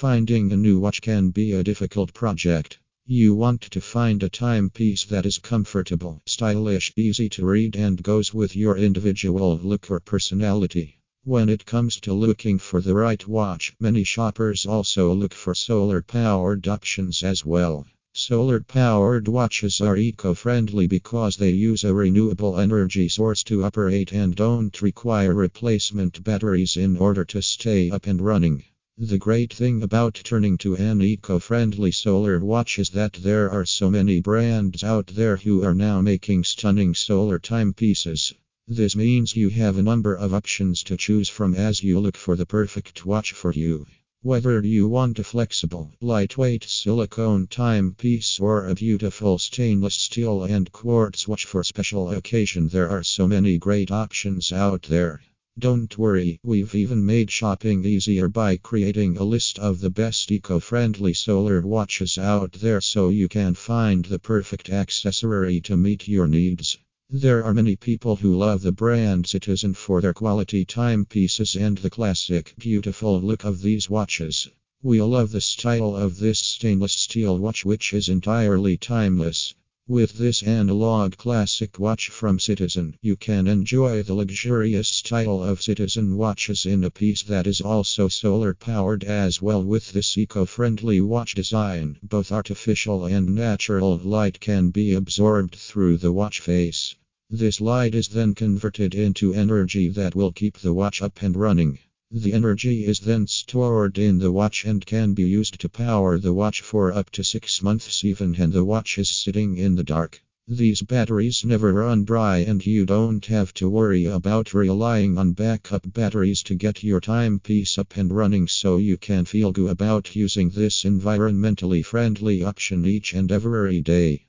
Finding a new watch can be a difficult project. You want to find a timepiece that is comfortable, stylish, easy to read, and goes with your individual look or personality. When it comes to looking for the right watch, many shoppers also look for solar powered options as well. Solar powered watches are eco friendly because they use a renewable energy source to operate and don't require replacement batteries in order to stay up and running. The great thing about turning to an eco friendly solar watch is that there are so many brands out there who are now making stunning solar timepieces. This means you have a number of options to choose from as you look for the perfect watch for you. Whether you want a flexible, lightweight silicone timepiece or a beautiful stainless steel and quartz watch for special occasion, there are so many great options out there. Don't worry, we've even made shopping easier by creating a list of the best eco friendly solar watches out there so you can find the perfect accessory to meet your needs. There are many people who love the brand Citizen for their quality timepieces and the classic, beautiful look of these watches. We love the style of this stainless steel watch, which is entirely timeless. With this analog classic watch from Citizen, you can enjoy the luxurious style of Citizen watches in a piece that is also solar powered as well. With this eco friendly watch design, both artificial and natural light can be absorbed through the watch face. This light is then converted into energy that will keep the watch up and running. The energy is then stored in the watch and can be used to power the watch for up to six months, even when the watch is sitting in the dark. These batteries never run dry, and you don't have to worry about relying on backup batteries to get your timepiece up and running, so you can feel good about using this environmentally friendly option each and every day.